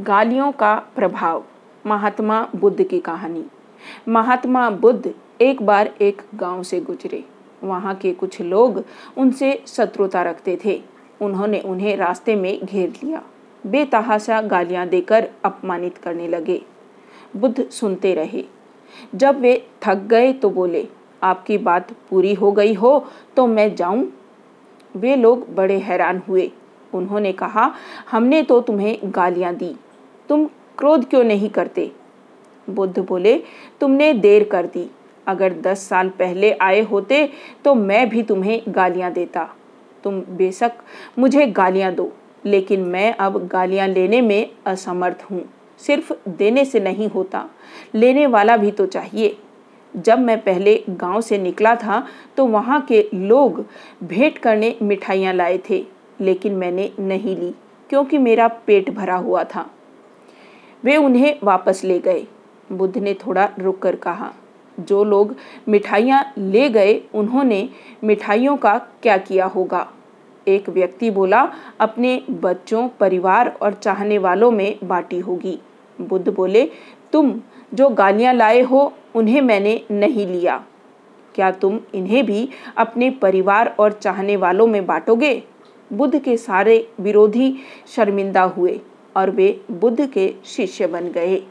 गालियों का प्रभाव। महात्मा बुद्ध की कहानी। महात्मा बुद्ध एक बार एक गाँव से गुजरे। वहाँ के कुछ लोग उनसे शत्रुता रखते थे। उन्होंने उन्हें रास्ते में घेर लिया। बेतहाशा गालियाँ देकर अपमानित करने लगे। बुद्ध सुनते रहे। जब वे थक गए तो बोले, आपकी बात पूरी हो गई हो तो मैं जाऊँ? वे लोग बड़े हैरान हुए। उन्होंने कहा, हमने तो तुम्हें गालियाँ दी। तुम क्रोध क्यों नहीं करते? बुद्ध बोले, तुमने देर कर दी। अगर दस साल पहले आए होते तो मैं भी तुम्हें गालियाँ देता। तुम बेशक मुझे गालियाँ दो, लेकिन मैं अब गालियाँ लेने में असमर्थ हूँ। सिर्फ़ देने से नहीं होता, लेने वाला भी तो चाहिए। जब मैं पहले गाँव से निकला था तो वहाँ के लोग भेंट करने मिठाइयाँ लाए थे, लेकिन मैंने नहीं ली, क्योंकि मेरा पेट भरा हुआ था। वे उन्हें वापस ले गए। बुद्ध ने थोड़ा रुक कर कहा, जो लोग मिठाइयाँ ले गए, उन्होंने मिठाइयों का क्या किया होगा? एक व्यक्ति बोला, अपने बच्चों, परिवार और चाहने वालों में बांटी होगी। बुद्ध बोले, तुम जो गालियाँ लाए हो, उन्हें मैंने नहीं लिया। क्या तुम इन्हें भी अपने परिवार और चाहने वालों में बांटोगे? बुद्ध के सारे विरोधी शर्मिंदा हुए। और वे बुद्ध के शिष्य बन गए।